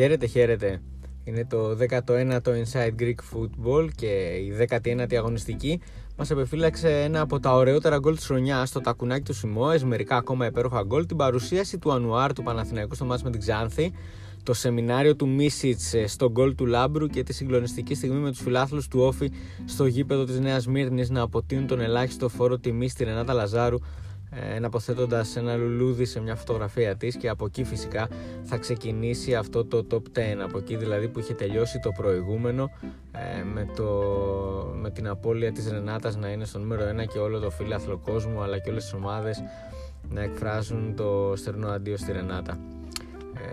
Χαίρετε, χαίρετε. Είναι το 19ο Inside Greek Football και η 19η αγωνιστική μας επεφύλαξε ένα από τα ωραιότερα γκολ της χρονιάς στο τακουνάκι του Σιμόε, μερικά ακόμα υπέροχα γκολ, την παρουσίαση του Ανουάρ του Παναθηναϊκού στο μάτς με την Ξάνθη, το σεμινάριο του Μίσιτς στο γκολ του Λάμπρου και τη συγκλονιστική στιγμή με τους φιλάθλους του Όφη στο γήπεδο της Νέας Μύρνης να αποτείνουν τον ελάχιστο φόρο τιμή στη Ρενάτα Λαζάρου εναποθέτοντας ένα λουλούδι σε μια φωτογραφία της και από εκεί φυσικά θα ξεκινήσει αυτό το top 10 από εκεί δηλαδή που είχε τελειώσει το προηγούμενο ε, με, το, με την απώλεια της Ρενάτας να είναι στο νούμερο 1 και όλο το φίλαθλο κόσμο αλλά και όλες τις ομάδες να εκφράσουν το στερνό αντίο στη Ρενάτα.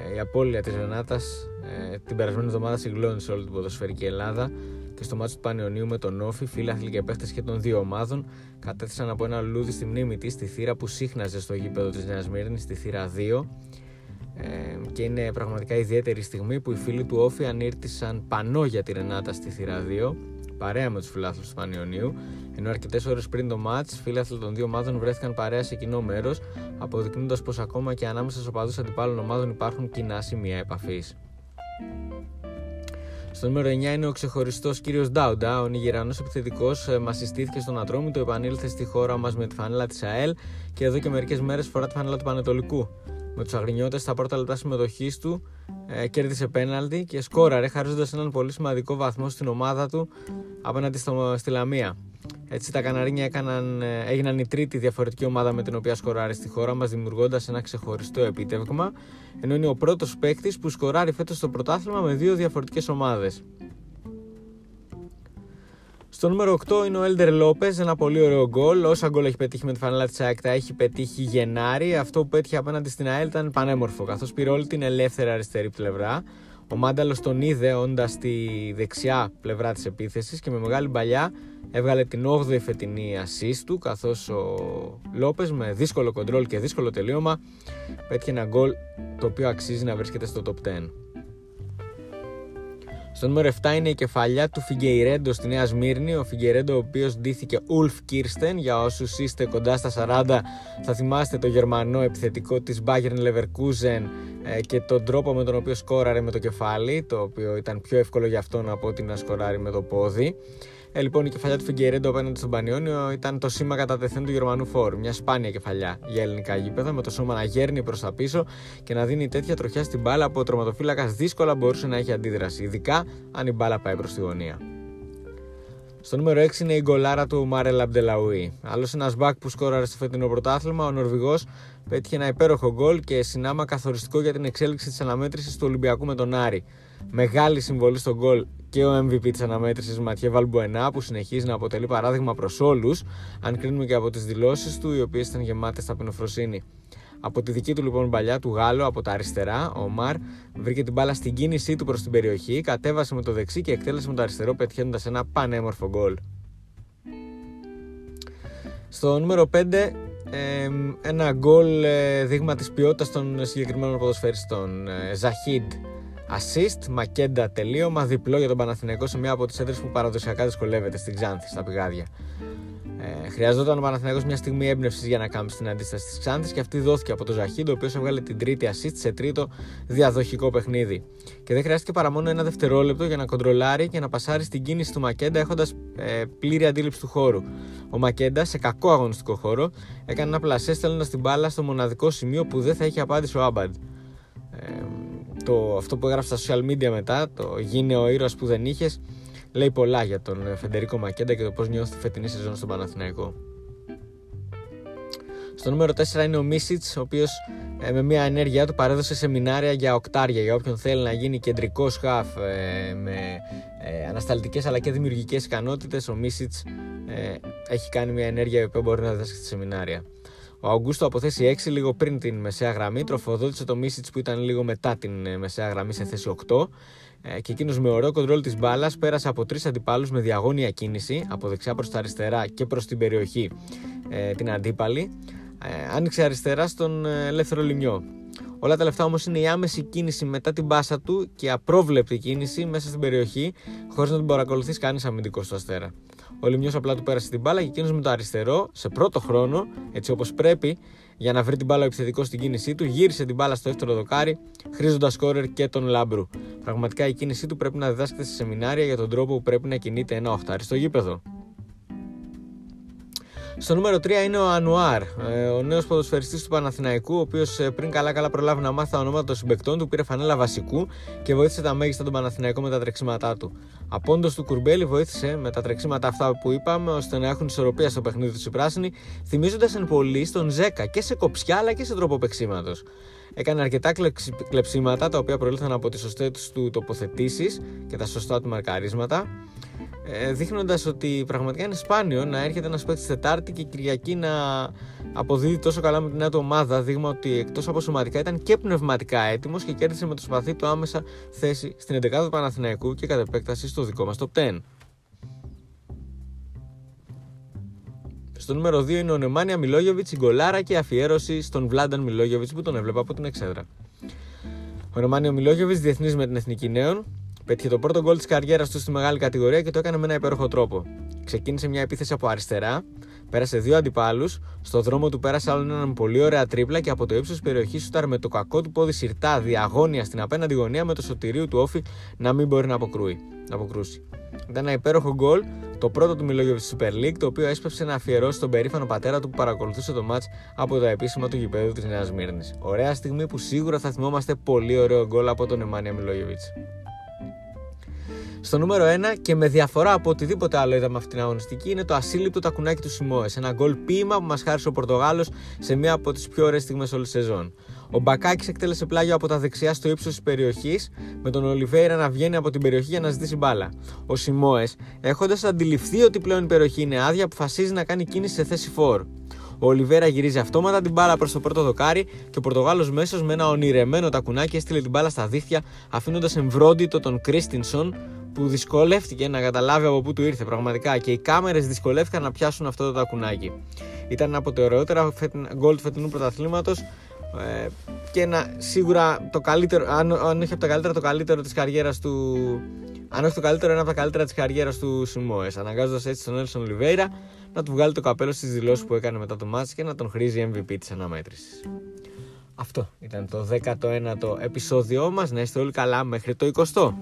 Ε, η απώλεια της Ρενάτας ε, την περασμένη εβδομάδα συγκλώνησε όλη την ποδοσφαιρική Ελλάδα και στο μάτσο του Πανεωνίου με τον Όφη, φίλαθλοι και παίχτες και των δύο ομάδων κατέθεσαν από ένα λουλούδι στη μνήμη της στη θύρα που σύχναζε στο γήπεδο της Νέας Μύρνης, στη θύρα 2. Ε, και είναι πραγματικά ιδιαίτερη στιγμή που οι φίλοι του Όφη ανήρτησαν πανό για τη Ρενάτα στη θύρα 2 παρέα με τους φιλάθλους του Πανιωνίου, ενώ αρκετές ώρες πριν το μάτς, φίλαθλοι των δύο ομάδων βρέθηκαν παρέα σε κοινό μέρος, αποδεικνύοντας πως ακόμα και ανάμεσα στους οπαδούς αντιπάλων ομάδων υπάρχουν κοινά σημεία επαφής. Στο νούμερο 9 είναι ο ξεχωριστός κύριος Ντάουντα. Ο Νιγηρανό επιθετικός ε, μας συστήθηκε στον Ατρόμητο, επανήλθε στη χώρα μας με τη φανέλα της ΑΕΛ και εδώ και μερικές μέρες φορά τη φανέλα του Πανετολικού. Με τους Αγρινιώτες στα πρώτα λεπτά συμμετοχής του ε, κέρδισε πέναλτι και σκόραρε, χαρίζοντας έναν πολύ σημαντικό βαθμό στην ομάδα του απέναντι στο, στη Λαμία. Έτσι τα Καναρίνια έκαναν, ε, έγιναν η τρίτη διαφορετική ομάδα με την οποία σκοράρει στη χώρα μας δημιουργώντας ένα ξεχωριστό επίτευγμα ενώ είναι ο πρώτος παίκτης που σκοράρει φέτος στο πρωτάθλημα με δύο διαφορετικές ομάδες. Στο νούμερο 8 είναι ο Έλντερ Λόπες, ένα πολύ ωραίο γκολ. Όσα γκολ έχει πετύχει με τη φανέλα της ΑΕΚ τα έχει πετύχει Γενάρη. Αυτό που πέτυχε απέναντι στην ΑΕΛ ήταν πανέμορφο, καθώς πήρε όλη την ελεύθερη αριστερή πλευρά. Ο Μάνταλος τον είδε όντας στη δεξιά πλευρά της επίθεσης και με μεγάλη παλιά έβγαλε την 8η φετινή assist του καθώς ο Λόπες με δύσκολο κοντρόλ και δύσκολο τελείωμα πέτυχε ένα γκολ το οποίο αξίζει να βρίσκεται στο top 10. Στο νούμερο 7 είναι η κεφαλιά του Φιγκεϊρέντο στη Νέα Σμύρνη. Ο Φιγκεϊρέντο, ο οποίος ντύθηκε Ουλφ Κίρστεν. Για όσους είστε κοντά στα 40, θα θυμάστε το γερμανό επιθετικό της Bayern Leverkusen ε, και τον τρόπο με τον οποίο σκόραρε με το κεφάλι, το οποίο ήταν πιο εύκολο για αυτόν από ότι να σκοράρει με το πόδι. Ε, λοιπόν, η κεφαλιά του Φιγκερέντο απέναντι στον Πανιόνιο ήταν το σήμα κατά τεθέν του Γερμανού φόρου. Μια σπάνια κεφαλιά για ελληνικά γήπεδα, με το σώμα να γέρνει προς τα πίσω και να δίνει τέτοια τροχιά στην μπάλα που ο τροματοφύλακας δύσκολα μπορούσε να έχει αντίδραση, ειδικά αν η μπάλα πάει προς τη γωνία. Στο νούμερο 6 είναι η γκολάρα του Μάρελ Αμπτελαούι. Άλλος ένας μπακ που σκόραρε στο φετινό πρωτάθλημα, ο Νορβηγός πέτυχε ένα υπέροχο γκολ και συνάμα καθοριστικό για την εξέλιξη της αναμέτρησης του Ολυμπιακού με τον Άρη. Μεγάλη συμβολή στο γκολ και ο MVP της αναμέτρησης Ματιέ Βαλμπουενά που συνεχίζει να αποτελεί παράδειγμα προς όλους, αν κρίνουμε και από τις δηλώσεις του, οι οποίες ήταν γεμάτες ταπεινοφροσύνη. Από τη δική του λοιπόν παλιά του Γάλλου, από τα αριστερά, ο Μαρ βρήκε την μπάλα στην κίνησή του προς την περιοχή, κατέβασε με το δεξί και εκτέλεσε με το αριστερό, πετυχαίνοντας ένα πανέμορφο γκολ. Στο νούμερο 5, ένα γκολ ε, δείγμα της ποιότητας των συγκεκριμένων ποδοσφαιριστών. Ε, Ζαχίντ assist, μακέντα τελείωμα, διπλό για τον Παναθηναϊκό σε μια από τις έδρες που παραδοσιακά δυσκολεύεται στην Ξάνθη, στα πηγάδια. Ε, χρειαζόταν ο Παναθηναϊκός μια στιγμή έμπνευσης για να κάνει την αντίσταση της Ξάνθης και αυτή δόθηκε από τον Ζαχίντο, ο οποίος έβγαλε την τρίτη assist σε τρίτο διαδοχικό παιχνίδι. Και δεν χρειάστηκε παρά μόνο ένα δευτερόλεπτο για να κοντρολάρει και να πασάρει στην κίνηση του Μακέντα έχοντας ε, πλήρη αντίληψη του χώρου. Ο Μακέντα, σε κακό αγωνιστικό χώρο, έκανε ένα πλασέ στέλνοντας την μπάλα στο μοναδικό σημείο που δεν θα έχει απάντηση ο Άμπαντ. Ε, το, αυτό που έγραψε στα social media μετά, το γίνε ο ήρωας που δεν είχες, λέει πολλά για τον ε, Φεντερίκο Μακέντα και το πώς νιώθει τη φετινή σεζόν στον Παναθηναϊκό. Στο νούμερο 4 είναι ο Μίσιτς, ο οποίος ε, με μια ενέργειά του παρέδωσε σεμινάρια για οκτάρια για όποιον θέλει να γίνει κεντρικό χαφ ε, με ε, ανασταλτικές αλλά και δημιουργικές ικανότητες. Ο Μίσιτς ε, έχει κάνει μια ενέργεια η οποία μπορεί να διδάσκει στη σεμινάρια. Ο Αγκούστο από θέση 6 λίγο πριν την μεσαία γραμμή τροφοδότησε το Μίσιτς που ήταν λίγο μετά την ε, μεσαία γραμμή σε θέση 8 ε, και εκείνος με ωραίο κοντρόλ της μπάλας πέρασε από τρεις αντιπάλους με διαγώνια κίνηση από δεξιά προς τα αριστερά και προς την περιοχή ε, την αντίπαλη. άνοιξε αριστερά στον ελεύθερο λιμιό. Όλα τα λεφτά όμως είναι η άμεση κίνηση μετά την μπάσα του και απρόβλεπτη κίνηση μέσα στην περιοχή χωρίς να την παρακολουθείς κανείς αμυντικός στο αστέρα. Ο Λιμιός απλά του πέρασε την μπάλα και εκείνο με το αριστερό, σε πρώτο χρόνο, έτσι όπως πρέπει, για να βρει την μπάλα ο επιθετικός στην κίνησή του, γύρισε την μπάλα στο δεύτερο δοκάρι, χρήζοντας σκόρερ και τον Λάμπρου. Πραγματικά η κίνησή του πρέπει να διδάσκεται σε σεμινάρια για τον τρόπο που πρέπει να κινείται ένα οχτάρι στο γήπεδο. Στο νούμερο 3 είναι ο Ανουάρ, ε, ο νέος ποδοσφαιριστής του Παναθηναϊκού, ο οποίος ε, πριν καλά-καλά προλάβει να μάθει τα ονόματα των συμπεκτών του, πήρε φανέλα βασικού και βοήθησε τα μέγιστα τον Παναθηναϊκό με τα τρεξίματά του. Απόντος του Κουρμπέλη βοήθησε με τα τρεξίματα αυτά που είπαμε, ώστε να έχουν ισορροπία στο παιχνίδι τους οι πράσινοι, θυμίζοντας εν πολύ στον Ζέκα και σε κοψιά αλλά και σε τρόπο παίξήματος. Έκανε αρκετά κλεψίματα τα οποία προήλθαν από τις σωστές τους τοποθετήσεις και τα σωστά του μαρκαρίσματα ε, δείχνοντας ότι πραγματικά είναι σπάνιο να έρχεται ένας παίκτης Τετάρτη και Κυριακή να αποδίδει τόσο καλά με την νέα του ομάδα. Δείγμα ότι εκτός από σωματικά ήταν και πνευματικά έτοιμος και κέρδισε με το σπαθί του άμεσα θέση στην 11η του Παναθηναϊκού και κατ' επέκταση στο δικό μας top 10. Στο νούμερο 2 είναι ο Νεμάνια Μιλόγεβιτς, η γκολάρα και αφιέρωση στον Βλάνταν Μιλόγεβιτς που τον έβλεπα από την Εξέδρα. Ο Νεμάνια Μιλόγεβιτς, διεθνής με την Εθνική Νέων, Πέτυχε το πρώτο γκολ της καριέρας του στη μεγάλη κατηγορία και το έκανε με ένα υπέροχο τρόπο. Ξεκίνησε μια επίθεση από αριστερά, πέρασε δύο αντιπάλους, στο δρόμο του πέρασε άλλον έναν πολύ ωραία τρίπλα και από το ύψος της περιοχής σου με το κακό του πόδι σιρτά διαγώνια στην απέναντι γωνία με το σωτηρίο του όφη να μην μπορεί να, αποκρούει, να αποκρούσει. Ήταν ένα υπέροχο γκολ, το πρώτο του Μιλόγιο στη Super League, το οποίο έσπευσε να αφιερώσει τον περήφανο πατέρα του που παρακολουθούσε το match από τα επίσημα του γηπέδου της Νέας Μύρνης. Ωραία στιγμή που σίγουρα θα θυμόμαστε πολύ ωραίο γκολ από τον Εμάνια Μιλόγεβιτς. Στο νούμερο 1 και με διαφορά από οτιδήποτε άλλο είδαμε αυτή την αγωνιστική είναι το ασύλληπτο τακουνάκι του Σιμόε. Ένα γκολ ποίημα που μας χάρισε ο Πορτογάλος σε μία από τις πιο ωραίες στιγμές όλης της σεζόν. Ο Μπακάκης εκτέλεσε πλάγιο από τα δεξιά στο ύψος της περιοχής, με τον Ολιβέηρα να βγαίνει από την περιοχή για να ζητήσει μπάλα. Ο Σιμόε, έχοντας αντιληφθεί ότι πλέον η περιοχή είναι άδεια, αποφασίζει να κάνει κίνηση σε θέση φόρ. Ο Ολιβέρα γυρίζει αυτόματα την μπάλα προς το πρώτο δοκάρι και ο Πορτογάλος μέσος με ένα ονειρεμένο τακουνάκι έστειλε την μπάλα στα δίχτυα, αφήνοντας εμβρόντιτο τον Κρίστινσον που δυσκολεύτηκε να καταλάβει από πού του ήρθε πραγματικά και οι κάμερες δυσκολεύτηκαν να πιάσουν αυτό το τακουνάκι. Ήταν ένα από τα ωραιότερα γκολ του φετινού πρωταθλήματος ε, και ένα, σίγουρα το καλύτερο, αν, αν όχι από τα καλύτερα, το καλύτερο της καριέρας του. Αν όχι το καλύτερο, ένα από τα καλύτερα της καριέρας του Σιμόε. Αναγκάζοντας έτσι τον Έλσον Λιβέιρα να του βγάλει το καπέλο στις δηλώσεις που έκανε μετά το μάτς και να τον χρήζει MVP της αναμέτρησης. Αυτό ήταν το 19ο επεισόδιό μας. Να είστε όλοι καλά μέχρι το 20ο.